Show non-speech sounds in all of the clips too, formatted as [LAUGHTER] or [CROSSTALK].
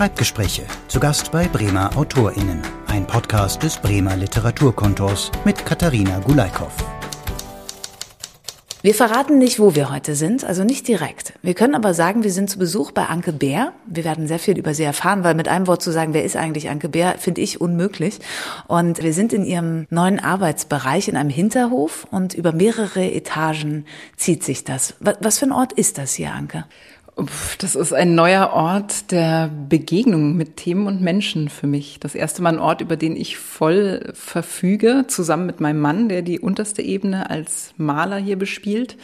Schreibgespräche. Zu Gast bei Bremer AutorInnen. Ein Podcast des Bremer Literaturkontors mit Katharina Gulaikow. Wir verraten nicht, wo wir heute sind, also nicht direkt. Wir können aber sagen, wir sind zu Besuch bei Anke Bär. Wir werden sehr viel über sie erfahren, weil mit einem Wort zu sagen, wer ist eigentlich Anke Bär, finde ich unmöglich. Und wir sind in ihrem neuen Arbeitsbereich in einem Hinterhof und über mehrere Etagen zieht sich das. Was für ein Ort ist das hier, Anke? Das ist ein neuer Ort der Begegnung mit Themen und Menschen für mich. Das erste Mal ein Ort, über den ich voll verfüge, zusammen mit meinem Mann, der die unterste Ebene als Maler hier bespielt.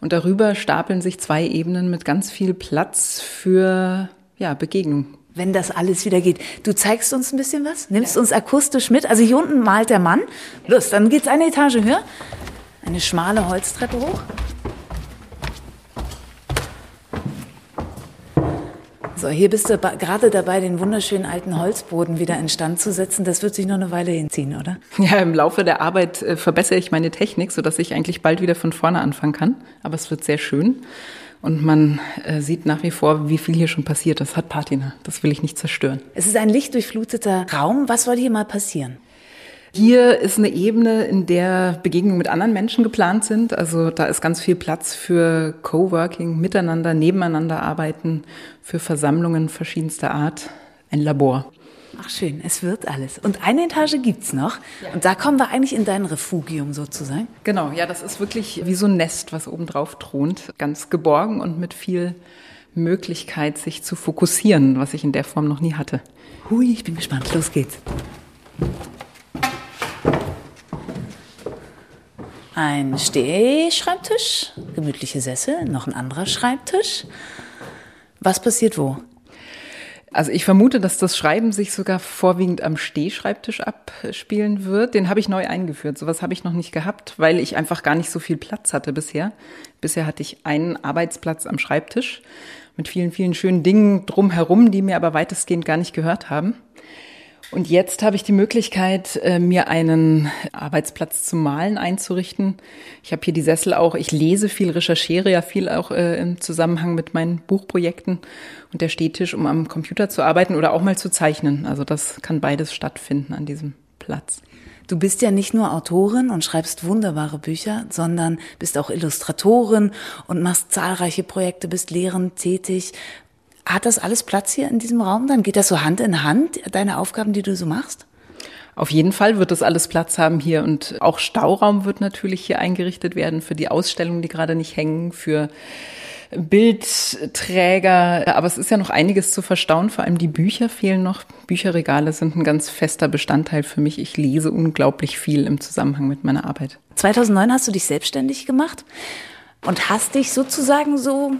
Und darüber stapeln sich zwei Ebenen mit ganz viel Platz für ja, Begegnung. Wenn das alles wieder geht. Du zeigst uns ein bisschen was? Nimmst ja. uns akustisch mit? Also hier unten malt der Mann. Los, dann geht's eine Etage höher. Eine schmale Holztreppe hoch. So, hier bist du gerade dabei, den wunderschönen alten Holzboden wieder instand zu setzen. Das wird sich noch eine Weile hinziehen, oder? Ja, im Laufe der Arbeit äh, verbessere ich meine Technik, sodass ich eigentlich bald wieder von vorne anfangen kann. Aber es wird sehr schön. Und man äh, sieht nach wie vor, wie viel hier schon passiert. Das hat Patina. Das will ich nicht zerstören. Es ist ein lichtdurchfluteter Raum. Was soll hier mal passieren? Hier ist eine Ebene, in der Begegnungen mit anderen Menschen geplant sind. Also da ist ganz viel Platz für Coworking, miteinander, nebeneinander arbeiten, für Versammlungen verschiedenster Art. Ein Labor. Ach schön, es wird alles. Und eine Etage gibt's noch. Ja. Und da kommen wir eigentlich in dein Refugium sozusagen. Genau, ja, das ist wirklich wie so ein Nest, was oben drauf thront. Ganz geborgen und mit viel Möglichkeit, sich zu fokussieren, was ich in der Form noch nie hatte. Hui, ich bin gespannt. Los geht's. Ein Stehschreibtisch, gemütliche Sessel, noch ein anderer Schreibtisch. Was passiert wo? Also ich vermute, dass das Schreiben sich sogar vorwiegend am Stehschreibtisch abspielen wird. Den habe ich neu eingeführt. Sowas habe ich noch nicht gehabt, weil ich einfach gar nicht so viel Platz hatte bisher. Bisher hatte ich einen Arbeitsplatz am Schreibtisch mit vielen, vielen schönen Dingen drumherum, die mir aber weitestgehend gar nicht gehört haben. Und jetzt habe ich die Möglichkeit, äh, mir einen Arbeitsplatz zum Malen einzurichten. Ich habe hier die Sessel auch, ich lese viel, recherchiere ja viel auch äh, im Zusammenhang mit meinen Buchprojekten und der Stehtisch, um am Computer zu arbeiten oder auch mal zu zeichnen. Also das kann beides stattfinden an diesem Platz. Du bist ja nicht nur Autorin und schreibst wunderbare Bücher, sondern bist auch Illustratorin und machst zahlreiche Projekte, bist lehrend tätig. Hat das alles Platz hier in diesem Raum? Dann geht das so Hand in Hand, deine Aufgaben, die du so machst? Auf jeden Fall wird das alles Platz haben hier und auch Stauraum wird natürlich hier eingerichtet werden für die Ausstellungen, die gerade nicht hängen, für Bildträger. Aber es ist ja noch einiges zu verstauen. Vor allem die Bücher fehlen noch. Bücherregale sind ein ganz fester Bestandteil für mich. Ich lese unglaublich viel im Zusammenhang mit meiner Arbeit. 2009 hast du dich selbstständig gemacht und hast dich sozusagen so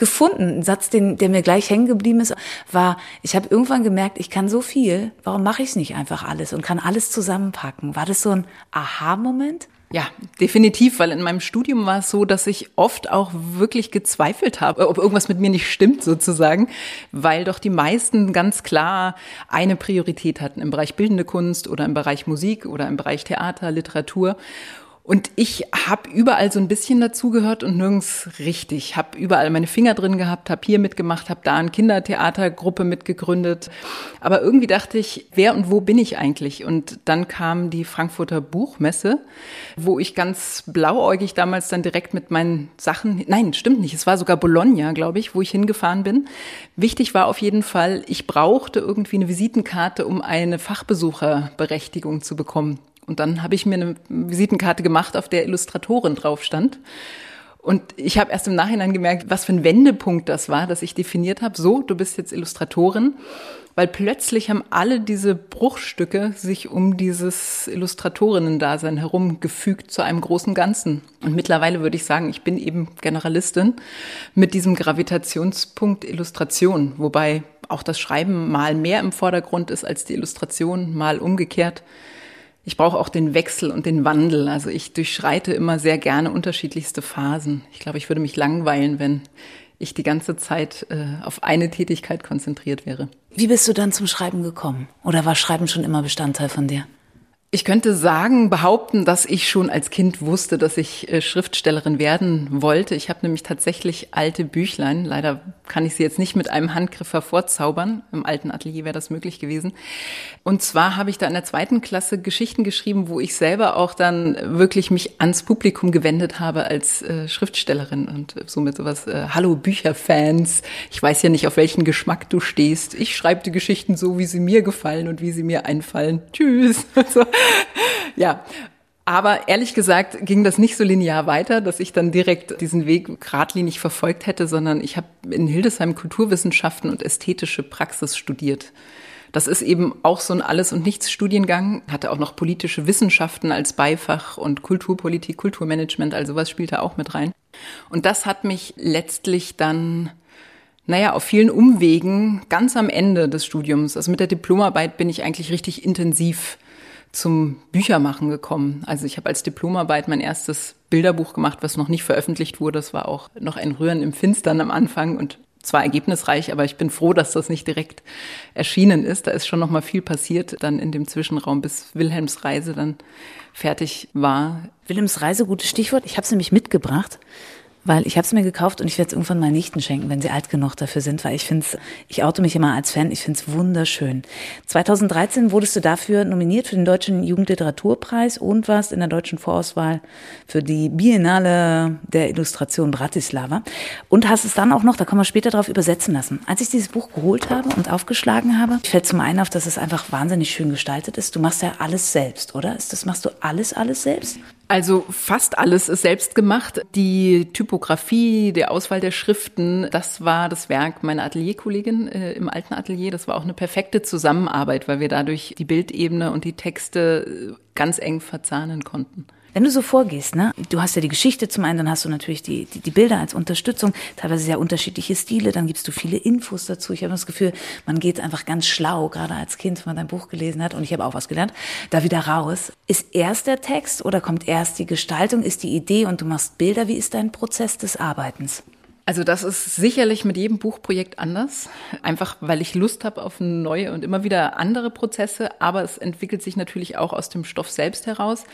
gefunden. Ein Satz, den, der mir gleich hängen geblieben ist, war, ich habe irgendwann gemerkt, ich kann so viel, warum mache ich nicht einfach alles und kann alles zusammenpacken? War das so ein Aha-Moment? Ja, definitiv, weil in meinem Studium war es so, dass ich oft auch wirklich gezweifelt habe, ob irgendwas mit mir nicht stimmt sozusagen, weil doch die meisten ganz klar eine Priorität hatten im Bereich bildende Kunst oder im Bereich Musik oder im Bereich Theater, Literatur. Und ich habe überall so ein bisschen dazugehört und nirgends richtig. Habe überall meine Finger drin gehabt, habe hier mitgemacht, habe da eine Kindertheatergruppe mitgegründet. Aber irgendwie dachte ich, wer und wo bin ich eigentlich? Und dann kam die Frankfurter Buchmesse, wo ich ganz blauäugig damals dann direkt mit meinen Sachen, nein, stimmt nicht, es war sogar Bologna, glaube ich, wo ich hingefahren bin. Wichtig war auf jeden Fall, ich brauchte irgendwie eine Visitenkarte, um eine Fachbesucherberechtigung zu bekommen. Und dann habe ich mir eine Visitenkarte gemacht, auf der Illustratorin drauf stand. Und ich habe erst im Nachhinein gemerkt, was für ein Wendepunkt das war, dass ich definiert habe, so, du bist jetzt Illustratorin, weil plötzlich haben alle diese Bruchstücke sich um dieses Illustratorinnen-Dasein herum gefügt zu einem großen Ganzen. Und mittlerweile würde ich sagen, ich bin eben Generalistin mit diesem Gravitationspunkt Illustration, wobei auch das Schreiben mal mehr im Vordergrund ist als die Illustration, mal umgekehrt ich brauche auch den Wechsel und den Wandel. Also ich durchschreite immer sehr gerne unterschiedlichste Phasen. Ich glaube, ich würde mich langweilen, wenn ich die ganze Zeit äh, auf eine Tätigkeit konzentriert wäre. Wie bist du dann zum Schreiben gekommen? Oder war Schreiben schon immer Bestandteil von dir? Ich könnte sagen, behaupten, dass ich schon als Kind wusste, dass ich äh, Schriftstellerin werden wollte. Ich habe nämlich tatsächlich alte Büchlein, leider kann ich sie jetzt nicht mit einem Handgriff hervorzaubern. Im alten Atelier wäre das möglich gewesen. Und zwar habe ich da in der zweiten Klasse Geschichten geschrieben, wo ich selber auch dann wirklich mich ans Publikum gewendet habe als äh, Schriftstellerin und somit sowas, äh, hallo Bücherfans, ich weiß ja nicht, auf welchen Geschmack du stehst. Ich schreibe die Geschichten so, wie sie mir gefallen und wie sie mir einfallen. Tschüss. [LAUGHS] Also, ja, aber ehrlich gesagt ging das nicht so linear weiter, dass ich dann direkt diesen Weg geradlinig verfolgt hätte, sondern ich habe in Hildesheim Kulturwissenschaften und ästhetische Praxis studiert. Das ist eben auch so ein Alles- und Nichts-Studiengang, hatte auch noch politische Wissenschaften als Beifach und Kulturpolitik, Kulturmanagement, also was spielt da auch mit rein. Und das hat mich letztlich dann naja, auf vielen Umwegen ganz am Ende des Studiums, also mit der Diplomarbeit bin ich eigentlich richtig intensiv zum Büchermachen gekommen. Also ich habe als Diplomarbeit mein erstes Bilderbuch gemacht, was noch nicht veröffentlicht wurde. Das war auch noch ein Rühren im Finstern am Anfang und zwar ergebnisreich, aber ich bin froh, dass das nicht direkt erschienen ist. Da ist schon noch mal viel passiert dann in dem Zwischenraum, bis Wilhelms Reise dann fertig war. Wilhelms Reise, gutes Stichwort. Ich habe es nämlich mitgebracht weil ich habe es mir gekauft und ich werde es irgendwann meinen Nichten schenken, wenn sie alt genug dafür sind, weil ich finde es, ich oute mich immer als Fan, ich finde es wunderschön. 2013 wurdest du dafür nominiert für den Deutschen Jugendliteraturpreis und warst in der deutschen Vorauswahl für die Biennale der Illustration Bratislava und hast es dann auch noch, da kommen wir später drauf, übersetzen lassen. Als ich dieses Buch geholt habe und aufgeschlagen habe, fällt zum einen auf, dass es einfach wahnsinnig schön gestaltet ist. Du machst ja alles selbst, oder? Das machst du alles alles selbst? Also fast alles ist selbst gemacht. Die Typografie, der Auswahl der Schriften, das war das Werk meiner Atelierkollegin äh, im alten Atelier. Das war auch eine perfekte Zusammenarbeit, weil wir dadurch die Bildebene und die Texte äh, ganz eng verzahnen konnten. Wenn du so vorgehst, ne, du hast ja die Geschichte zum einen, dann hast du natürlich die, die, die Bilder als Unterstützung, teilweise sehr unterschiedliche Stile, dann gibst du viele Infos dazu. Ich habe das Gefühl, man geht einfach ganz schlau, gerade als Kind, wenn man dein Buch gelesen hat, und ich habe auch was gelernt, da wieder raus. Ist erst der Text oder kommt erst die Gestaltung, ist die Idee und du machst Bilder? Wie ist dein Prozess des Arbeitens? Also das ist sicherlich mit jedem Buchprojekt anders, einfach weil ich Lust habe auf neue und immer wieder andere Prozesse, aber es entwickelt sich natürlich auch aus dem Stoff selbst heraus.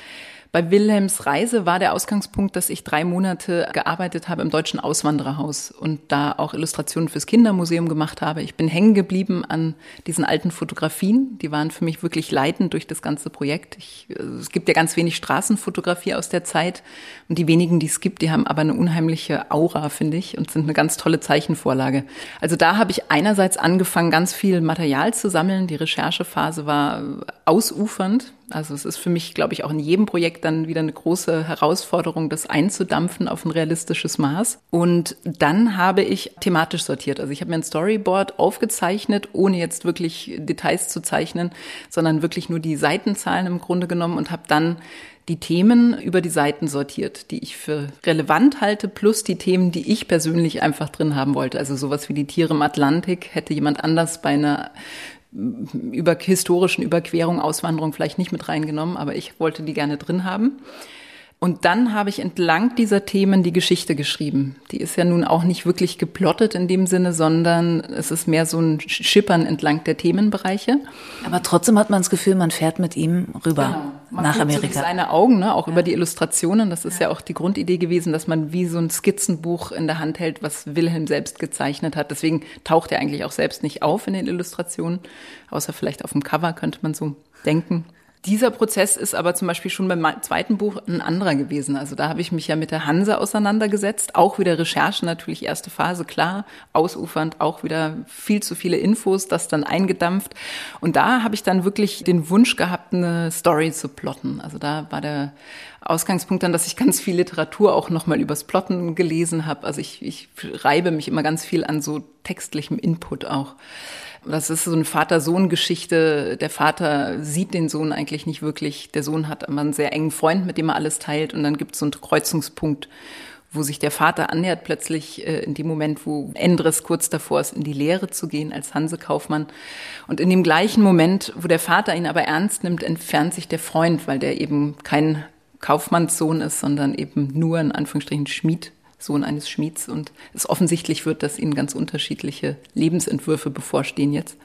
Bei Wilhelms Reise war der Ausgangspunkt, dass ich drei Monate gearbeitet habe im Deutschen Auswandererhaus und da auch Illustrationen fürs Kindermuseum gemacht habe. Ich bin hängen geblieben an diesen alten Fotografien. Die waren für mich wirklich leitend durch das ganze Projekt. Ich, äh, es gibt ja ganz wenig Straßenfotografie aus der Zeit und die wenigen, die es gibt, die haben aber eine unheimliche Aura, finde ich, und sind eine ganz tolle Zeichenvorlage. Also da habe ich einerseits angefangen, ganz viel Material zu sammeln. Die Recherchephase war ausufernd. Also es ist für mich, glaube ich, auch in jedem Projekt dann wieder eine große Herausforderung, das einzudampfen auf ein realistisches Maß. Und dann habe ich thematisch sortiert. Also ich habe mir ein Storyboard aufgezeichnet, ohne jetzt wirklich Details zu zeichnen, sondern wirklich nur die Seitenzahlen im Grunde genommen und habe dann die Themen über die Seiten sortiert, die ich für relevant halte, plus die Themen, die ich persönlich einfach drin haben wollte. Also sowas wie die Tiere im Atlantik hätte jemand anders bei einer über historischen Überquerung, Auswanderung vielleicht nicht mit reingenommen, aber ich wollte die gerne drin haben. Und dann habe ich entlang dieser Themen die Geschichte geschrieben. Die ist ja nun auch nicht wirklich geplottet in dem Sinne, sondern es ist mehr so ein Schippern entlang der Themenbereiche. Aber trotzdem hat man das Gefühl, man fährt mit ihm rüber genau. nach Amerika. Seine Augen, ne? auch ja. über die Illustrationen. Das ist ja. ja auch die Grundidee gewesen, dass man wie so ein Skizzenbuch in der Hand hält, was Wilhelm selbst gezeichnet hat. Deswegen taucht er eigentlich auch selbst nicht auf in den Illustrationen, außer vielleicht auf dem Cover könnte man so denken. Dieser Prozess ist aber zum Beispiel schon beim zweiten Buch ein anderer gewesen. Also da habe ich mich ja mit der Hanse auseinandergesetzt. Auch wieder Recherche natürlich, erste Phase, klar, ausufernd, auch wieder viel zu viele Infos, das dann eingedampft. Und da habe ich dann wirklich den Wunsch gehabt, eine Story zu plotten. Also da war der Ausgangspunkt dann, dass ich ganz viel Literatur auch nochmal übers Plotten gelesen habe. Also ich, ich reibe mich immer ganz viel an so textlichem Input auch. Das ist so eine Vater-Sohn-Geschichte. Der Vater sieht den Sohn eigentlich nicht wirklich. Der Sohn hat immer einen sehr engen Freund, mit dem er alles teilt. Und dann gibt es so einen Kreuzungspunkt, wo sich der Vater annähert, plötzlich äh, in dem Moment, wo Endres kurz davor ist, in die Lehre zu gehen als Hansekaufmann. Und in dem gleichen Moment, wo der Vater ihn aber ernst nimmt, entfernt sich der Freund, weil der eben kein Kaufmannssohn ist, sondern eben nur in Anführungsstrichen Schmied Sohn eines Schmieds und es offensichtlich wird, dass ihnen ganz unterschiedliche Lebensentwürfe bevorstehen jetzt.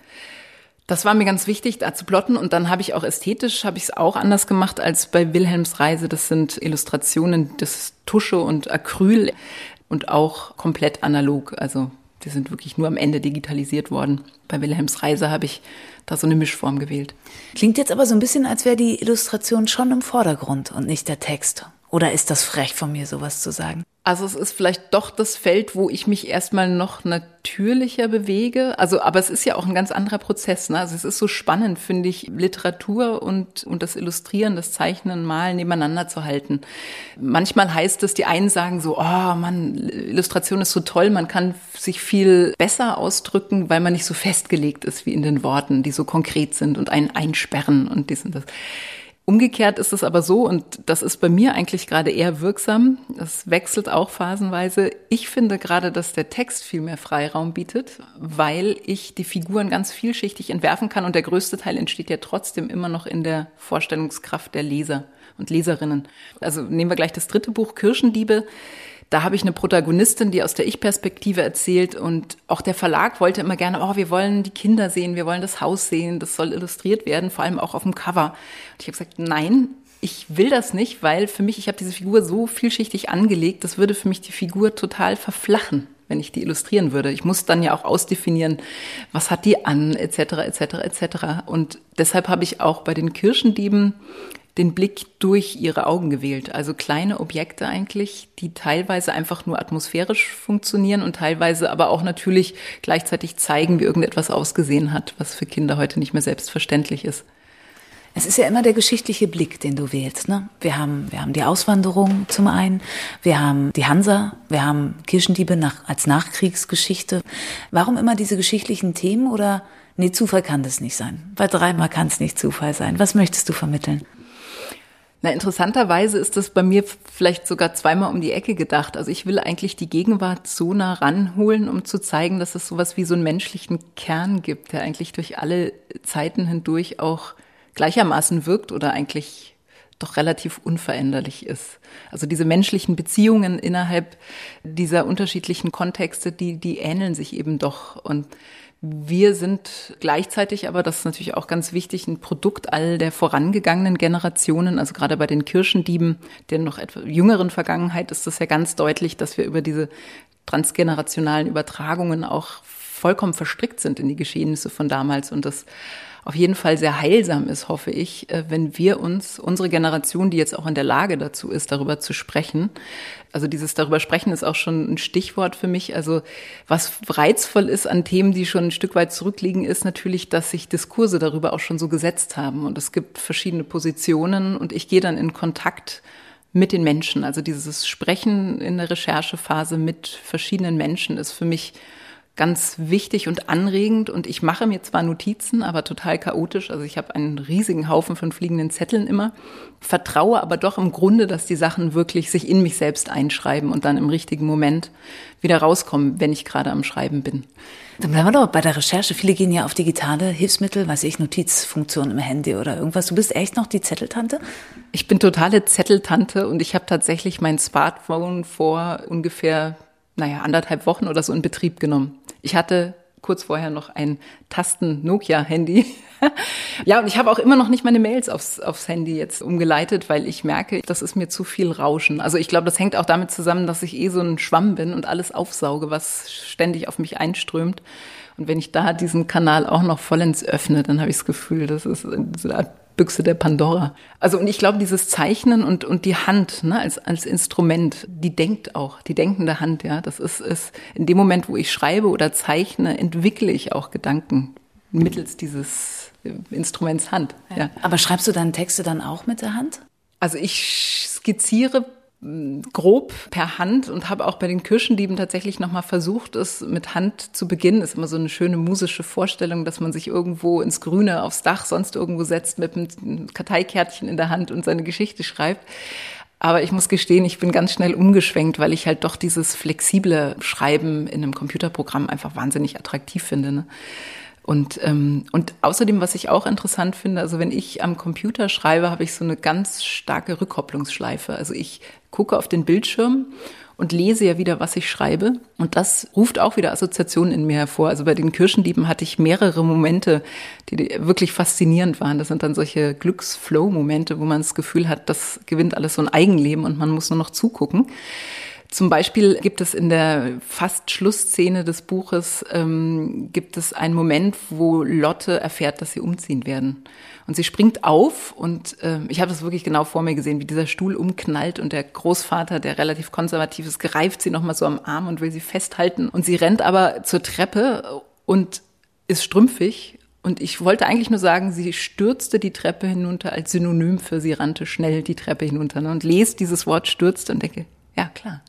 Das war mir ganz wichtig, da zu plotten. Und dann habe ich auch ästhetisch, habe ich es auch anders gemacht als bei Wilhelms Reise. Das sind Illustrationen, das Tusche und Acryl und auch komplett analog. Also die sind wirklich nur am Ende digitalisiert worden. Bei Wilhelms Reise habe ich da so eine Mischform gewählt. Klingt jetzt aber so ein bisschen, als wäre die Illustration schon im Vordergrund und nicht der Text. Oder ist das frech von mir, sowas zu sagen? Also es ist vielleicht doch das Feld, wo ich mich erstmal noch natürlicher bewege. Also, aber es ist ja auch ein ganz anderer Prozess. Ne? Also es ist so spannend, finde ich, Literatur und, und das Illustrieren, das Zeichnen, Malen nebeneinander zu halten. Manchmal heißt es, die einen sagen so, oh man, Illustration ist so toll, man kann sich viel besser ausdrücken, weil man nicht so festgelegt ist wie in den Worten, die so konkret sind und einen einsperren und dies und das. Umgekehrt ist es aber so, und das ist bei mir eigentlich gerade eher wirksam, das wechselt auch phasenweise. Ich finde gerade, dass der Text viel mehr Freiraum bietet, weil ich die Figuren ganz vielschichtig entwerfen kann und der größte Teil entsteht ja trotzdem immer noch in der Vorstellungskraft der Leser und Leserinnen. Also nehmen wir gleich das dritte Buch, Kirchendiebe. Da habe ich eine Protagonistin, die aus der Ich-Perspektive erzählt und auch der Verlag wollte immer gerne, oh, wir wollen die Kinder sehen, wir wollen das Haus sehen, das soll illustriert werden, vor allem auch auf dem Cover. Und ich habe gesagt, nein, ich will das nicht, weil für mich, ich habe diese Figur so vielschichtig angelegt, das würde für mich die Figur total verflachen wenn ich die illustrieren würde. Ich muss dann ja auch ausdefinieren, was hat die an, etc., etc., etc. Und deshalb habe ich auch bei den Kirchendieben den Blick durch ihre Augen gewählt. Also kleine Objekte eigentlich, die teilweise einfach nur atmosphärisch funktionieren und teilweise aber auch natürlich gleichzeitig zeigen, wie irgendetwas ausgesehen hat, was für Kinder heute nicht mehr selbstverständlich ist. Es ist ja immer der geschichtliche Blick, den du wählst. Ne? Wir haben, wir haben die Auswanderung zum einen, wir haben die Hansa, wir haben Kirchendiebe nach, als Nachkriegsgeschichte. Warum immer diese geschichtlichen Themen oder nee, Zufall kann das nicht sein? Bei dreimal kann es nicht Zufall sein. Was möchtest du vermitteln? Na, interessanterweise ist das bei mir vielleicht sogar zweimal um die Ecke gedacht. Also ich will eigentlich die Gegenwart so nah ranholen, um zu zeigen, dass es sowas wie so einen menschlichen Kern gibt, der eigentlich durch alle Zeiten hindurch auch gleichermaßen wirkt oder eigentlich doch relativ unveränderlich ist. Also diese menschlichen Beziehungen innerhalb dieser unterschiedlichen Kontexte, die, die ähneln sich eben doch. Und wir sind gleichzeitig aber, das ist natürlich auch ganz wichtig, ein Produkt all der vorangegangenen Generationen. Also gerade bei den Kirchendieben der noch etwa jüngeren Vergangenheit ist das ja ganz deutlich, dass wir über diese transgenerationalen Übertragungen auch vollkommen verstrickt sind in die Geschehnisse von damals und das auf jeden Fall sehr heilsam ist, hoffe ich, äh, wenn wir uns, unsere Generation, die jetzt auch in der Lage dazu ist, darüber zu sprechen, also dieses darüber sprechen ist auch schon ein Stichwort für mich. Also was reizvoll ist an Themen, die schon ein Stück weit zurückliegen, ist natürlich, dass sich Diskurse darüber auch schon so gesetzt haben. Und es gibt verschiedene Positionen und ich gehe dann in Kontakt mit den Menschen. Also dieses Sprechen in der Recherchephase mit verschiedenen Menschen ist für mich ganz wichtig und anregend und ich mache mir zwar Notizen, aber total chaotisch. Also ich habe einen riesigen Haufen von fliegenden Zetteln immer, vertraue aber doch im Grunde, dass die Sachen wirklich sich in mich selbst einschreiben und dann im richtigen Moment wieder rauskommen, wenn ich gerade am Schreiben bin. Dann bleiben wir doch bei der Recherche. Viele gehen ja auf digitale Hilfsmittel, weiß ich, Notizfunktionen im Handy oder irgendwas. Du bist echt noch die Zetteltante? Ich bin totale Zetteltante und ich habe tatsächlich mein Smartphone vor ungefähr naja, anderthalb Wochen oder so in Betrieb genommen. Ich hatte kurz vorher noch ein Tasten-Nokia-Handy. [LAUGHS] ja, und ich habe auch immer noch nicht meine Mails aufs, aufs Handy jetzt umgeleitet, weil ich merke, das ist mir zu viel Rauschen. Also ich glaube, das hängt auch damit zusammen, dass ich eh so ein Schwamm bin und alles aufsauge, was ständig auf mich einströmt. Und wenn ich da diesen Kanal auch noch vollends öffne, dann habe ich das Gefühl, das ist eine Art Büchse der Pandora. Also und ich glaube, dieses Zeichnen und, und die Hand ne, als, als Instrument, die denkt auch, die denkende Hand, ja, das ist, ist in dem Moment, wo ich schreibe oder zeichne, entwickle ich auch Gedanken mittels dieses Instruments Hand. Ja. Aber schreibst du deine Texte dann auch mit der Hand? Also ich skizziere grob per Hand und habe auch bei den Kirchendieben tatsächlich nochmal versucht, es mit Hand zu beginnen. Ist immer so eine schöne musische Vorstellung, dass man sich irgendwo ins Grüne, aufs Dach, sonst irgendwo setzt mit einem Karteikärtchen in der Hand und seine Geschichte schreibt. Aber ich muss gestehen, ich bin ganz schnell umgeschwenkt, weil ich halt doch dieses flexible Schreiben in einem Computerprogramm einfach wahnsinnig attraktiv finde. Ne? Und, ähm, und außerdem, was ich auch interessant finde, also wenn ich am Computer schreibe, habe ich so eine ganz starke Rückkopplungsschleife. Also ich gucke auf den Bildschirm und lese ja wieder, was ich schreibe. Und das ruft auch wieder Assoziationen in mir hervor. Also bei den Kirchendieben hatte ich mehrere Momente, die wirklich faszinierend waren. Das sind dann solche Glücksflow-Momente, wo man das Gefühl hat, das gewinnt alles so ein Eigenleben und man muss nur noch zugucken. Zum Beispiel gibt es in der fast Schlussszene des Buches ähm, gibt es einen Moment, wo Lotte erfährt, dass sie umziehen werden. Und sie springt auf und äh, ich habe das wirklich genau vor mir gesehen, wie dieser Stuhl umknallt und der Großvater, der relativ konservativ ist, greift sie nochmal so am Arm und will sie festhalten. Und sie rennt aber zur Treppe und ist strümpfig. Und ich wollte eigentlich nur sagen, sie stürzte die Treppe hinunter als Synonym für sie rannte schnell die Treppe hinunter. Ne? Und lese dieses Wort stürzte und denke, ja klar,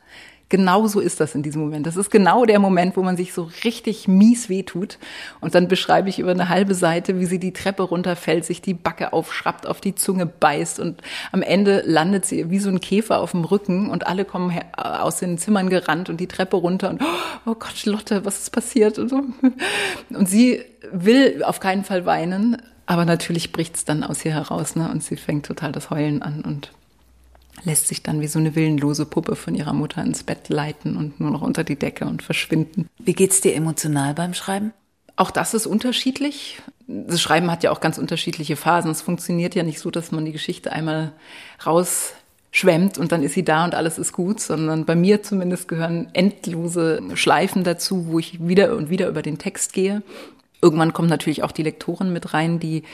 Genau so ist das in diesem Moment. Das ist genau der Moment, wo man sich so richtig mies wehtut. Und dann beschreibe ich über eine halbe Seite, wie sie die Treppe runterfällt, sich die Backe aufschraubt, auf die Zunge beißt und am Ende landet sie wie so ein Käfer auf dem Rücken und alle kommen aus den Zimmern gerannt und die Treppe runter und oh Gott, Lotte, was ist passiert? Und, so. und sie will auf keinen Fall weinen, aber natürlich bricht es dann aus ihr heraus ne? und sie fängt total das Heulen an und lässt sich dann wie so eine willenlose Puppe von ihrer Mutter ins Bett leiten und nur noch unter die Decke und verschwinden. Wie geht's dir emotional beim Schreiben? Auch das ist unterschiedlich. Das Schreiben hat ja auch ganz unterschiedliche Phasen. Es funktioniert ja nicht so, dass man die Geschichte einmal rausschwemmt und dann ist sie da und alles ist gut, sondern bei mir zumindest gehören endlose Schleifen dazu, wo ich wieder und wieder über den Text gehe Irgendwann kommt natürlich auch die Lektorin mit rein, die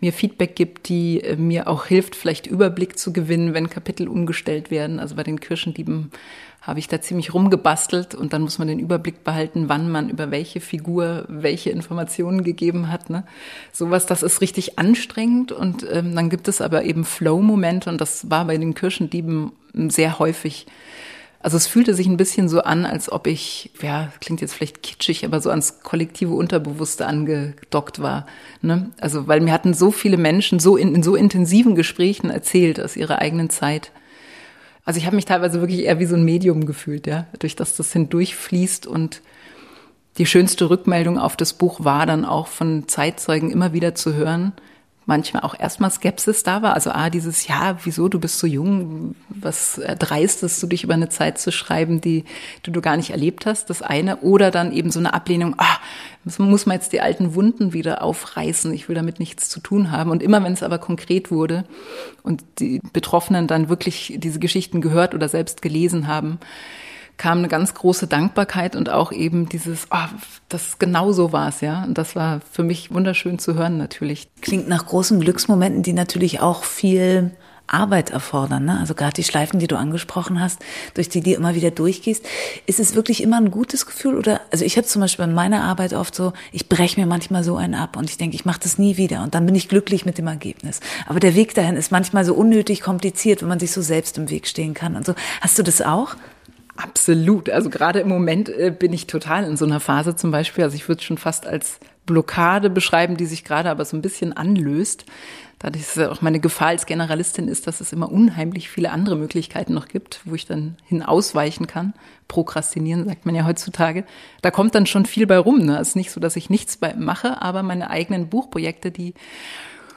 mir Feedback gibt, die äh, mir auch hilft, vielleicht Überblick zu gewinnen, wenn Kapitel umgestellt werden. Also bei den Kirschendieben habe ich da ziemlich rumgebastelt und dann muss man den Überblick behalten, wann man über welche Figur welche Informationen gegeben hat. Ne? Sowas, das ist richtig anstrengend und ähm, dann gibt es aber eben Flow-Momente und das war bei den Kirschendieben sehr häufig also es fühlte sich ein bisschen so an, als ob ich, ja, klingt jetzt vielleicht kitschig, aber so ans kollektive Unterbewusste angedockt war. Ne? Also weil mir hatten so viele Menschen so in, in so intensiven Gesprächen erzählt aus ihrer eigenen Zeit. Also ich habe mich teilweise wirklich eher wie so ein Medium gefühlt, ja, durch das das hindurchfließt und die schönste Rückmeldung auf das Buch war dann auch von Zeitzeugen immer wieder zu hören, manchmal auch erstmal Skepsis da war. Also ah, dieses Ja, wieso, du bist so jung, was dreistest du dich über eine Zeit zu schreiben, die, die du gar nicht erlebt hast, das eine. Oder dann eben so eine Ablehnung, ah, muss man jetzt die alten Wunden wieder aufreißen, ich will damit nichts zu tun haben. Und immer wenn es aber konkret wurde und die Betroffenen dann wirklich diese Geschichten gehört oder selbst gelesen haben, kam eine ganz große Dankbarkeit und auch eben dieses, oh, das genau so war es, ja. Und das war für mich wunderschön zu hören natürlich. Klingt nach großen Glücksmomenten, die natürlich auch viel Arbeit erfordern. Ne? Also gerade die Schleifen, die du angesprochen hast, durch die du immer wieder durchgehst. Ist es wirklich immer ein gutes Gefühl? Oder also ich habe zum Beispiel in meiner Arbeit oft so, ich breche mir manchmal so einen ab und ich denke, ich mache das nie wieder und dann bin ich glücklich mit dem Ergebnis. Aber der Weg dahin ist manchmal so unnötig kompliziert, wenn man sich so selbst im Weg stehen kann. Und so. Hast du das auch? Absolut. Also gerade im Moment äh, bin ich total in so einer Phase zum Beispiel. Also ich würde es schon fast als Blockade beschreiben, die sich gerade aber so ein bisschen anlöst. Dadurch ist ja auch meine Gefahr als Generalistin ist, dass es immer unheimlich viele andere Möglichkeiten noch gibt, wo ich dann hinausweichen kann. Prokrastinieren sagt man ja heutzutage. Da kommt dann schon viel bei rum. Ne? Es ist nicht so, dass ich nichts bei mache, aber meine eigenen Buchprojekte, die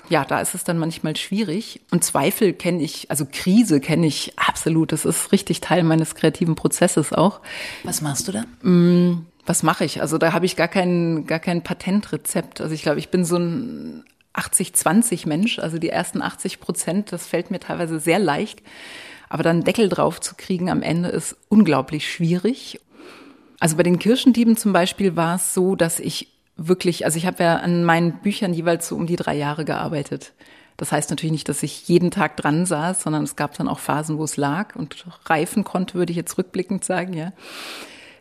ja, da ist es dann manchmal schwierig. Und Zweifel kenne ich, also Krise kenne ich absolut. Das ist richtig Teil meines kreativen Prozesses auch. Was machst du da? Mm, was mache ich? Also da habe ich gar kein, gar kein Patentrezept. Also ich glaube, ich bin so ein 80-20 Mensch. Also die ersten 80 Prozent, das fällt mir teilweise sehr leicht. Aber dann Deckel drauf zu kriegen am Ende ist unglaublich schwierig. Also bei den Kirchendieben zum Beispiel war es so, dass ich wirklich, also ich habe ja an meinen Büchern jeweils so um die drei Jahre gearbeitet. Das heißt natürlich nicht, dass ich jeden Tag dran saß, sondern es gab dann auch Phasen, wo es lag und reifen konnte, würde ich jetzt rückblickend sagen, ja.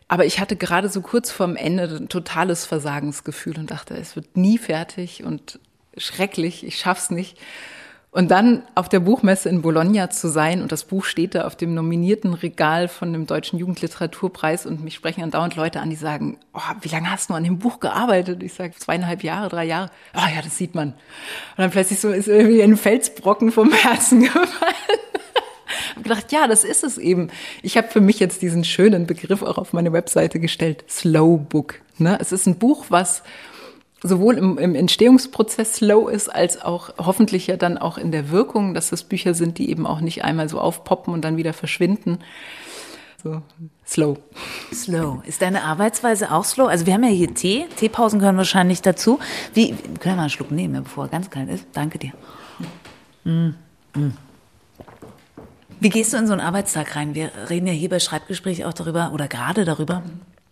Aber ich hatte gerade so kurz vorm Ende ein totales Versagensgefühl und dachte, es wird nie fertig und schrecklich, ich schaff's nicht. Und dann auf der Buchmesse in Bologna zu sein und das Buch steht da auf dem nominierten Regal von dem Deutschen Jugendliteraturpreis und mich sprechen andauernd Leute an, die sagen, oh, wie lange hast du an dem Buch gearbeitet? Ich sage, zweieinhalb Jahre, drei Jahre. Oh ja, das sieht man. Und dann plötzlich so ist irgendwie ein Felsbrocken vom Herzen [LAUGHS] gefallen. habe gedacht, ja, das ist es eben. Ich habe für mich jetzt diesen schönen Begriff auch auf meine Webseite gestellt, Slow Book. Ne? Es ist ein Buch, was sowohl im, im Entstehungsprozess slow ist, als auch hoffentlich ja dann auch in der Wirkung, dass das Bücher sind, die eben auch nicht einmal so aufpoppen und dann wieder verschwinden. So, slow. Slow. Ist deine Arbeitsweise auch slow? Also wir haben ja hier Tee. Teepausen gehören wahrscheinlich dazu. Wie, können wir einen Schluck nehmen, bevor er ganz kalt ist? Danke dir. Mm. Mm. Wie gehst du in so einen Arbeitstag rein? Wir reden ja hier bei Schreibgespräch auch darüber oder gerade darüber,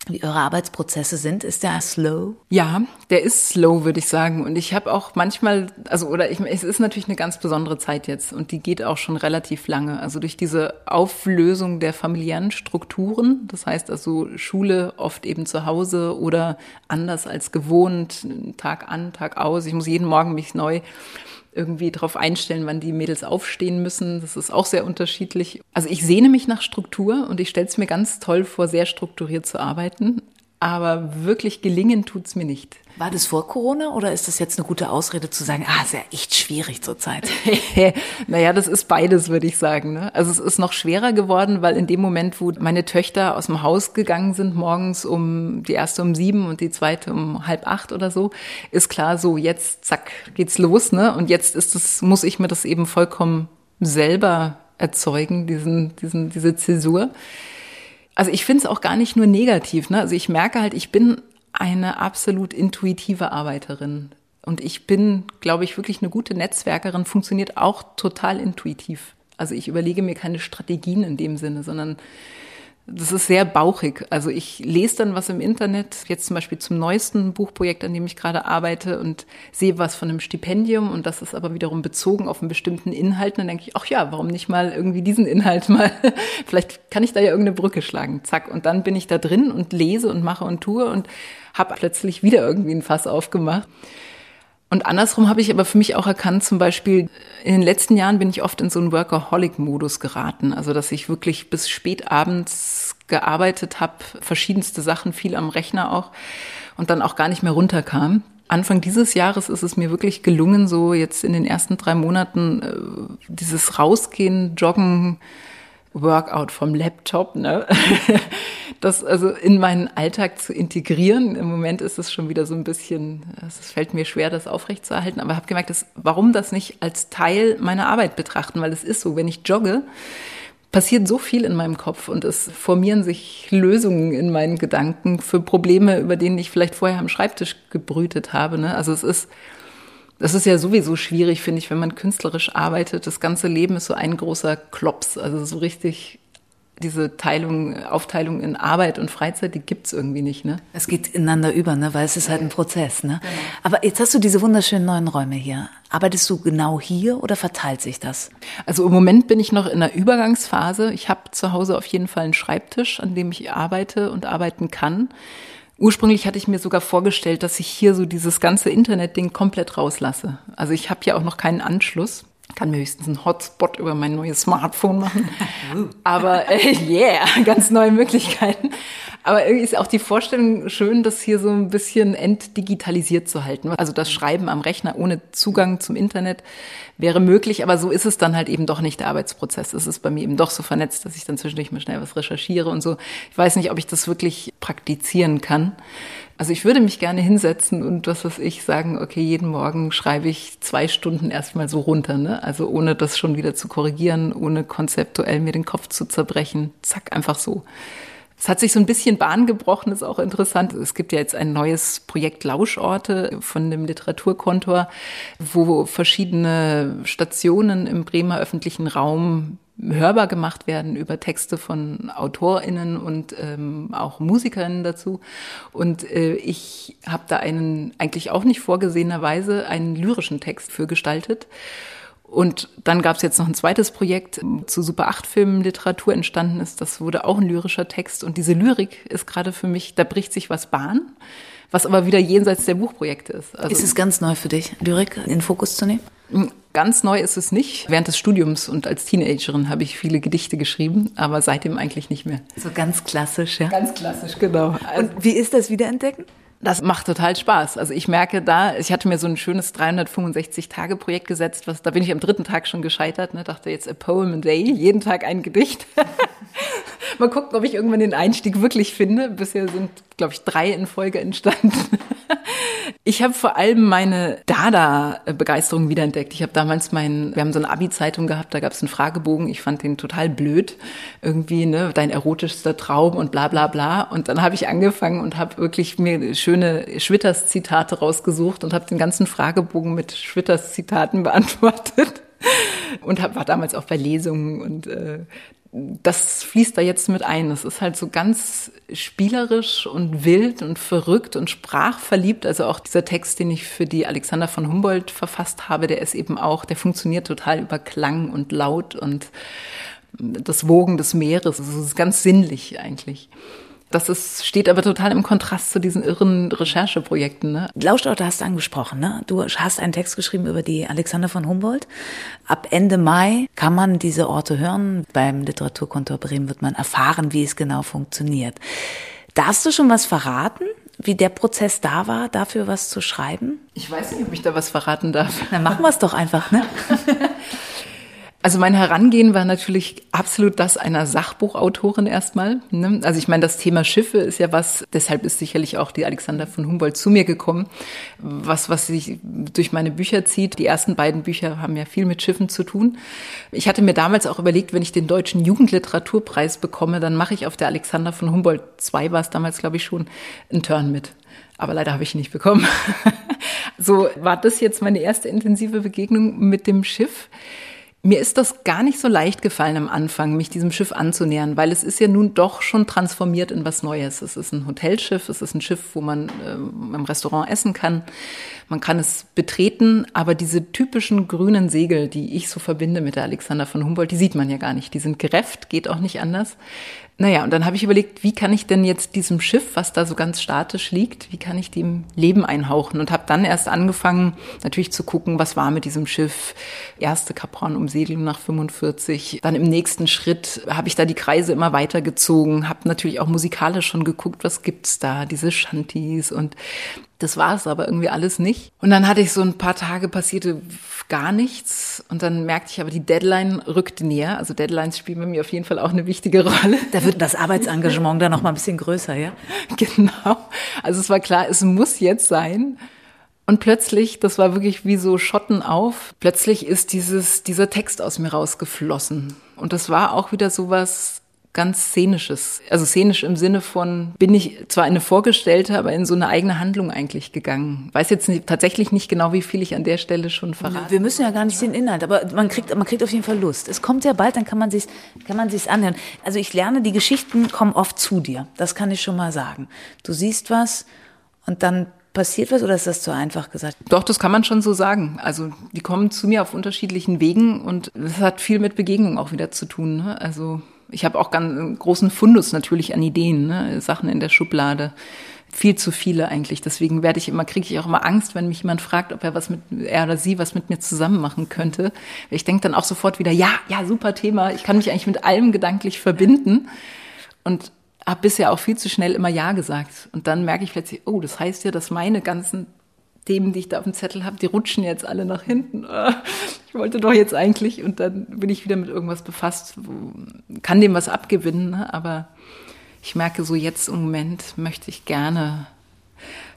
wie eure Arbeitsprozesse sind. Ist der slow? Ja, der ist slow, würde ich sagen. Und ich habe auch manchmal, also oder ich, es ist natürlich eine ganz besondere Zeit jetzt und die geht auch schon relativ lange. Also durch diese Auflösung der familiären Strukturen, das heißt also Schule oft eben zu Hause oder anders als gewohnt, Tag an, Tag aus. Ich muss jeden Morgen mich neu irgendwie darauf einstellen, wann die Mädels aufstehen müssen. Das ist auch sehr unterschiedlich. Also ich sehne mich nach Struktur und ich stelle es mir ganz toll vor, sehr strukturiert zu arbeiten. Aber wirklich gelingen tut's mir nicht. War das vor Corona oder ist das jetzt eine gute Ausrede zu sagen, ah, ist ja echt schwierig zurzeit? [LAUGHS] naja, das ist beides, würde ich sagen. Ne? Also es ist noch schwerer geworden, weil in dem Moment, wo meine Töchter aus dem Haus gegangen sind, morgens um die erste um sieben und die zweite um halb acht oder so, ist klar, so jetzt zack geht's los, ne? Und jetzt ist es, muss ich mir das eben vollkommen selber erzeugen, diesen, diesen, diese Zäsur. Also ich finde es auch gar nicht nur negativ. Ne? Also ich merke halt, ich bin eine absolut intuitive Arbeiterin. Und ich bin, glaube ich, wirklich eine gute Netzwerkerin, funktioniert auch total intuitiv. Also ich überlege mir keine Strategien in dem Sinne, sondern das ist sehr bauchig. Also ich lese dann was im Internet, jetzt zum Beispiel zum neuesten Buchprojekt, an dem ich gerade arbeite und sehe was von einem Stipendium und das ist aber wiederum bezogen auf einen bestimmten Inhalt. Und dann denke ich, ach ja, warum nicht mal irgendwie diesen Inhalt mal? [LAUGHS] Vielleicht kann ich da ja irgendeine Brücke schlagen. Zack. Und dann bin ich da drin und lese und mache und tue und habe plötzlich wieder irgendwie ein Fass aufgemacht. Und andersrum habe ich aber für mich auch erkannt, zum Beispiel in den letzten Jahren bin ich oft in so einen Workaholic-Modus geraten. Also dass ich wirklich bis spät abends gearbeitet habe, verschiedenste Sachen, viel am Rechner auch und dann auch gar nicht mehr runterkam. Anfang dieses Jahres ist es mir wirklich gelungen, so jetzt in den ersten drei Monaten äh, dieses Rausgehen, Joggen, Workout vom Laptop, ne? [LAUGHS] das also in meinen Alltag zu integrieren. Im Moment ist es schon wieder so ein bisschen, es fällt mir schwer, das aufrechtzuerhalten, aber habe gemerkt, dass, warum das nicht als Teil meiner Arbeit betrachten, weil es ist so, wenn ich jogge, passiert so viel in meinem Kopf und es formieren sich Lösungen in meinen Gedanken für Probleme, über denen ich vielleicht vorher am Schreibtisch gebrütet habe. Ne? Also es ist das ist ja sowieso schwierig, finde ich, wenn man künstlerisch arbeitet. Das ganze Leben ist so ein großer Klops. Also so richtig diese Teilung, Aufteilung in Arbeit und Freizeit, die gibt's irgendwie nicht, ne? Es geht ineinander über, ne? Weil es ist halt ein Prozess, ne? Genau. Aber jetzt hast du diese wunderschönen neuen Räume hier. Arbeitest du genau hier oder verteilt sich das? Also im Moment bin ich noch in der Übergangsphase. Ich habe zu Hause auf jeden Fall einen Schreibtisch, an dem ich arbeite und arbeiten kann. Ursprünglich hatte ich mir sogar vorgestellt, dass ich hier so dieses ganze Internet-Ding komplett rauslasse. Also ich habe hier auch noch keinen Anschluss. Kann mir höchstens einen Hotspot über mein neues Smartphone machen. [LAUGHS] Aber äh, [LAUGHS] yeah, ganz neue Möglichkeiten. Aber irgendwie ist auch die Vorstellung schön, das hier so ein bisschen entdigitalisiert zu halten. Also das Schreiben am Rechner ohne Zugang zum Internet wäre möglich, aber so ist es dann halt eben doch nicht der Arbeitsprozess. Es ist bei mir eben doch so vernetzt, dass ich dann zwischendurch mal schnell was recherchiere und so. Ich weiß nicht, ob ich das wirklich praktizieren kann. Also ich würde mich gerne hinsetzen und was weiß ich sagen, okay, jeden Morgen schreibe ich zwei Stunden erstmal so runter, ne? Also ohne das schon wieder zu korrigieren, ohne konzeptuell mir den Kopf zu zerbrechen. Zack, einfach so. Es hat sich so ein bisschen Bahn gebrochen, ist auch interessant. Es gibt ja jetzt ein neues Projekt Lauschorte von dem Literaturkontor, wo verschiedene Stationen im Bremer öffentlichen Raum hörbar gemacht werden über Texte von AutorInnen und ähm, auch MusikerInnen dazu. Und äh, ich habe da einen eigentlich auch nicht vorgesehenerweise einen lyrischen Text für gestaltet. Und dann gab es jetzt noch ein zweites Projekt zu Super 8 Filmen Literatur entstanden ist. Das wurde auch ein lyrischer Text. Und diese Lyrik ist gerade für mich, da bricht sich was Bahn, was aber wieder jenseits der Buchprojekte ist. Also ist es ganz neu für dich, Lyrik in den Fokus zu nehmen? Ganz neu ist es nicht. Während des Studiums und als Teenagerin habe ich viele Gedichte geschrieben, aber seitdem eigentlich nicht mehr. So ganz klassisch, ja? Ganz klassisch, genau. Und wie ist das Wiederentdecken? Das macht total Spaß. Also ich merke da, ich hatte mir so ein schönes 365-Tage-Projekt gesetzt, was, da bin ich am dritten Tag schon gescheitert, ne, dachte jetzt a poem a day, jeden Tag ein Gedicht. [LAUGHS] Mal gucken, ob ich irgendwann den Einstieg wirklich finde. Bisher sind, glaube ich, drei in Folge entstanden. [LAUGHS] Ich habe vor allem meine Dada-Begeisterung wiederentdeckt. Ich habe damals meinen, wir haben so eine Abi-Zeitung gehabt, da gab es einen Fragebogen. Ich fand den total blöd. Irgendwie, ne, dein erotischster Traum und bla bla bla. Und dann habe ich angefangen und habe wirklich mir schöne Schwitters-Zitate rausgesucht und habe den ganzen Fragebogen mit Schwitters-Zitaten [LAUGHS] beantwortet. und hab, war damals auch bei Lesungen und äh, das fließt da jetzt mit ein. Das ist halt so ganz spielerisch und wild und verrückt und sprachverliebt. Also auch dieser Text, den ich für die Alexander von Humboldt verfasst habe, der ist eben auch, der funktioniert total über Klang und Laut und das Wogen des Meeres. Es ist ganz sinnlich eigentlich. Das ist, steht aber total im Kontrast zu diesen irren Rechercheprojekten. Ne? Laustorte hast du angesprochen. Ne? Du hast einen Text geschrieben über die Alexander von Humboldt. Ab Ende Mai kann man diese Orte hören. Beim Literaturkontor Bremen wird man erfahren, wie es genau funktioniert. Darfst du schon was verraten? wie der Prozess da war, dafür was zu schreiben? Ich weiß nicht, ob ich da was verraten darf. Dann machen wir es doch einfach, ne? [LAUGHS] Also mein Herangehen war natürlich absolut das einer Sachbuchautorin erstmal. Ne? Also ich meine, das Thema Schiffe ist ja was, deshalb ist sicherlich auch die Alexander von Humboldt zu mir gekommen, was, was sich durch meine Bücher zieht. Die ersten beiden Bücher haben ja viel mit Schiffen zu tun. Ich hatte mir damals auch überlegt, wenn ich den Deutschen Jugendliteraturpreis bekomme, dann mache ich auf der Alexander von Humboldt 2 war es damals, glaube ich, schon, einen Turn mit. Aber leider habe ich ihn nicht bekommen. [LAUGHS] so war das jetzt meine erste intensive Begegnung mit dem Schiff. Mir ist das gar nicht so leicht gefallen am Anfang, mich diesem Schiff anzunähern, weil es ist ja nun doch schon transformiert in was Neues. Es ist ein Hotelschiff, es ist ein Schiff, wo man äh, im Restaurant essen kann. Man kann es betreten, aber diese typischen grünen Segel, die ich so verbinde mit der Alexander von Humboldt, die sieht man ja gar nicht. Die sind gerefft, geht auch nicht anders. Naja, und dann habe ich überlegt, wie kann ich denn jetzt diesem Schiff, was da so ganz statisch liegt, wie kann ich dem Leben einhauchen? Und habe dann erst angefangen, natürlich zu gucken, was war mit diesem Schiff. Erste Kapran-Umsegelung nach 45. Dann im nächsten Schritt habe ich da die Kreise immer weiter gezogen, habe natürlich auch musikalisch schon geguckt, was gibt's da, diese Shanties und das war es aber irgendwie alles nicht. Und dann hatte ich so ein paar Tage passierte gar nichts. Und dann merkte ich aber, die Deadline rückte näher. Also Deadlines spielen bei mir auf jeden Fall auch eine wichtige Rolle. Da wird das Arbeitsengagement dann noch mal ein bisschen größer, ja? [LAUGHS] Genau. Also es war klar, es muss jetzt sein. Und plötzlich, das war wirklich wie so Schotten auf, plötzlich ist dieses, dieser Text aus mir rausgeflossen. Und das war auch wieder sowas, ganz szenisches. Also szenisch im Sinne von, bin ich zwar eine Vorgestellte, aber in so eine eigene Handlung eigentlich gegangen. Weiß jetzt nicht, tatsächlich nicht genau, wie viel ich an der Stelle schon verrate. Wir müssen ja gar nicht den Inhalt, aber man kriegt, man kriegt auf jeden Fall Lust. Es kommt ja bald, dann kann man sich, kann man sich's anhören. Also ich lerne, die Geschichten kommen oft zu dir. Das kann ich schon mal sagen. Du siehst was und dann passiert was oder ist das zu einfach gesagt? Doch, das kann man schon so sagen. Also die kommen zu mir auf unterschiedlichen Wegen und das hat viel mit Begegnung auch wieder zu tun. Ne? Also ich habe auch ganz großen Fundus natürlich an Ideen, ne? Sachen in der Schublade. Viel zu viele eigentlich. Deswegen werde ich immer, kriege ich auch immer Angst, wenn mich jemand fragt, ob er was mit, er oder sie was mit mir zusammen machen könnte. Ich denke dann auch sofort wieder, ja, ja, super Thema. Ich kann mich eigentlich mit allem gedanklich verbinden. Und habe bisher auch viel zu schnell immer Ja gesagt. Und dann merke ich plötzlich, oh, das heißt ja, dass meine ganzen Themen, die ich da auf dem Zettel habe, die rutschen jetzt alle nach hinten. Ich wollte doch jetzt eigentlich und dann bin ich wieder mit irgendwas befasst, kann dem was abgewinnen, ne? aber ich merke so jetzt im Moment möchte ich gerne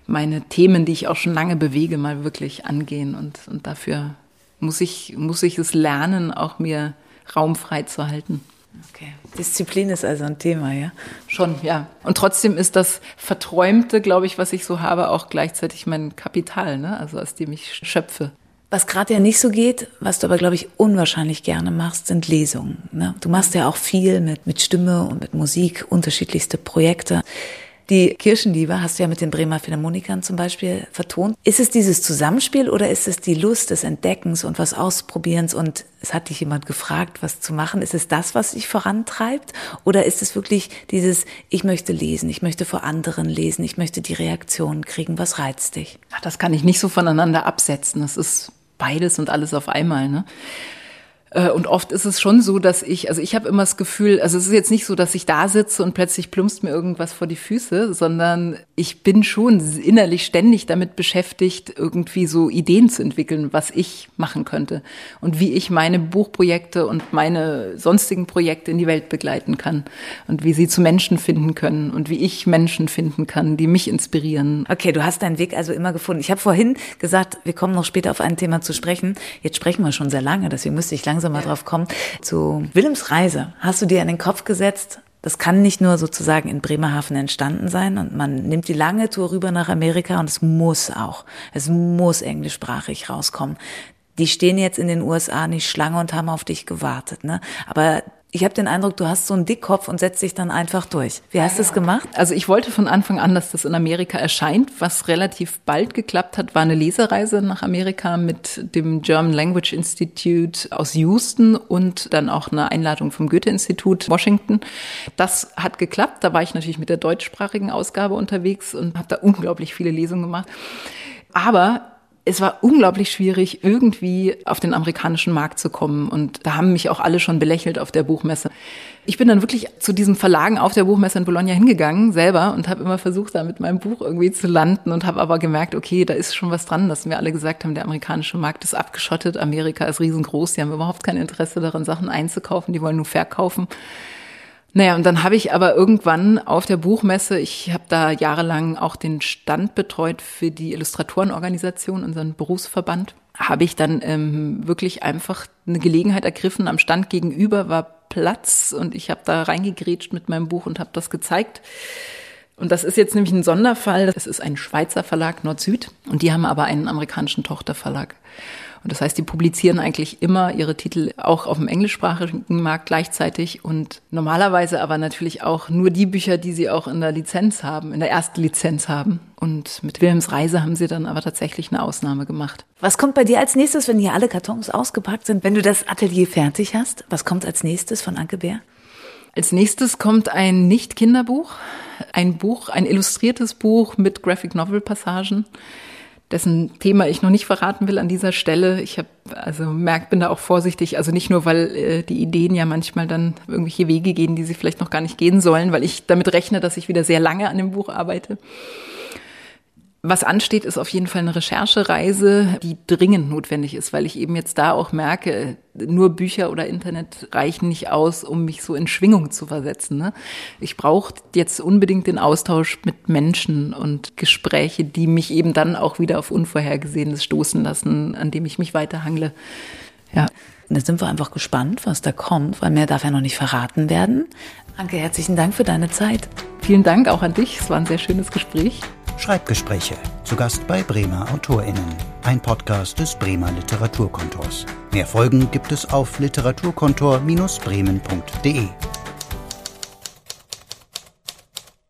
meine Themen, die ich auch schon lange bewege, mal wirklich angehen und, und dafür muss ich, muss ich es lernen, auch mir Raum frei zu halten. Okay. Disziplin ist also ein Thema, ja? Schon, ja. Und trotzdem ist das Verträumte, glaube ich, was ich so habe, auch gleichzeitig mein Kapital, ne? also aus dem ich schöpfe. Was gerade ja nicht so geht, was du aber, glaube ich, unwahrscheinlich gerne machst, sind Lesungen. Ne? Du machst ja auch viel mit, mit Stimme und mit Musik, unterschiedlichste Projekte. Die Kirchenliebe hast du ja mit den Bremer Philharmonikern zum Beispiel vertont. Ist es dieses Zusammenspiel oder ist es die Lust des Entdeckens und was Ausprobierens und es hat dich jemand gefragt, was zu machen? Ist es das, was dich vorantreibt? Oder ist es wirklich dieses, ich möchte lesen, ich möchte vor anderen lesen, ich möchte die Reaktionen kriegen, was reizt dich? Ach, das kann ich nicht so voneinander absetzen. Das ist beides und alles auf einmal. Ne? Äh, und oft ist es schon so, dass ich, also ich habe immer das Gefühl, also es ist jetzt nicht so, dass ich da sitze und plötzlich plumpst mir irgendwas vor die Füße, sondern ich bin schon innerlich ständig damit beschäftigt, irgendwie so Ideen zu entwickeln, was ich machen könnte und wie ich meine Buchprojekte und meine sonstigen Projekte in die Welt begleiten kann und wie sie zu Menschen finden können und wie ich Menschen finden kann, die mich inspirieren. Okay, du hast deinen Weg also immer gefunden. Ich habe vorhin gesagt, wir kommen noch später auf ein Thema zu sprechen. Jetzt sprechen wir schon sehr lange, deswegen müsste ich langsam langsam mal drauf kommen. Zu Willems Reise hast du dir in den Kopf gesetzt, das kann nicht nur sozusagen in Bremerhaven entstanden sein und man nimmt die lange Tour rüber nach Amerika und es muss auch, es muss englischsprachig rauskommen. die stehen jetzt in den USA nicht Schlange und haben auf dich gewartet. Ne? Aber ich habe den Eindruck, du hast so einen Dickkopf und setzt dich dann einfach durch. Wie hast du es gemacht? Also ich wollte von Anfang an, dass das in Amerika erscheint. Was relativ bald geklappt hat, war eine Lesereise nach Amerika mit dem German Language Institute aus Houston und dann auch eine Einladung vom Goethe-Institut Washington. Das hat geklappt. Da war ich natürlich mit der deutschsprachigen Ausgabe unterwegs und habe da [LAUGHS] unglaublich viele Lesungen gemacht. Aber es war unglaublich schwierig, irgendwie auf den amerikanischen Markt zu kommen. Und da haben mich auch alle schon belächelt auf der Buchmesse. Ich bin dann wirklich zu diesen Verlagen auf der Buchmesse in Bologna hingegangen, selber, und habe immer versucht, da mit meinem Buch irgendwie zu landen und habe aber gemerkt, okay, da ist schon was dran, dass wir alle gesagt haben, der amerikanische Markt ist abgeschottet, Amerika ist riesengroß, die haben überhaupt kein Interesse daran, Sachen einzukaufen, die wollen nur verkaufen. Naja, und dann habe ich aber irgendwann auf der Buchmesse, ich habe da jahrelang auch den Stand betreut für die Illustratorenorganisation, unseren Berufsverband, habe ich dann ähm, wirklich einfach eine Gelegenheit ergriffen. Am Stand gegenüber war Platz und ich habe da reingegrätscht mit meinem Buch und habe das gezeigt. Und das ist jetzt nämlich ein Sonderfall. Das ist ein Schweizer Verlag Nord-Süd und die haben aber einen amerikanischen Tochterverlag. Und das heißt, die publizieren eigentlich immer ihre Titel auch auf dem englischsprachigen Markt gleichzeitig und normalerweise aber natürlich auch nur die Bücher, die sie auch in der Lizenz haben, in der ersten Lizenz haben. Und mit Wilhelms Reise haben sie dann aber tatsächlich eine Ausnahme gemacht. Was kommt bei dir als nächstes, wenn hier alle Kartons ausgepackt sind? Wenn du das Atelier fertig hast, was kommt als nächstes von Anke Bär? Als nächstes kommt ein Nicht-Kinderbuch, ein Buch, ein illustriertes Buch mit Graphic Novel Passagen dessen Thema ich noch nicht verraten will an dieser Stelle. Ich habe also merkt, bin da auch vorsichtig, also nicht nur, weil äh, die Ideen ja manchmal dann irgendwelche Wege gehen, die sie vielleicht noch gar nicht gehen sollen, weil ich damit rechne, dass ich wieder sehr lange an dem Buch arbeite. Was ansteht, ist auf jeden Fall eine Recherchereise, die dringend notwendig ist, weil ich eben jetzt da auch merke, nur Bücher oder Internet reichen nicht aus, um mich so in Schwingung zu versetzen. Ne? Ich brauche jetzt unbedingt den Austausch mit Menschen und Gespräche, die mich eben dann auch wieder auf Unvorhergesehenes stoßen lassen, an dem ich mich weiterhangle. Ja. Jetzt sind wir einfach gespannt, was da kommt, weil mehr darf ja noch nicht verraten werden. Anke, herzlichen Dank für deine Zeit. Vielen Dank auch an dich. Es war ein sehr schönes Gespräch. Schreibgespräche. Zu Gast bei Bremer AutorInnen. Ein Podcast des Bremer Literaturkontors. Mehr Folgen gibt es auf literaturkontor-bremen.de.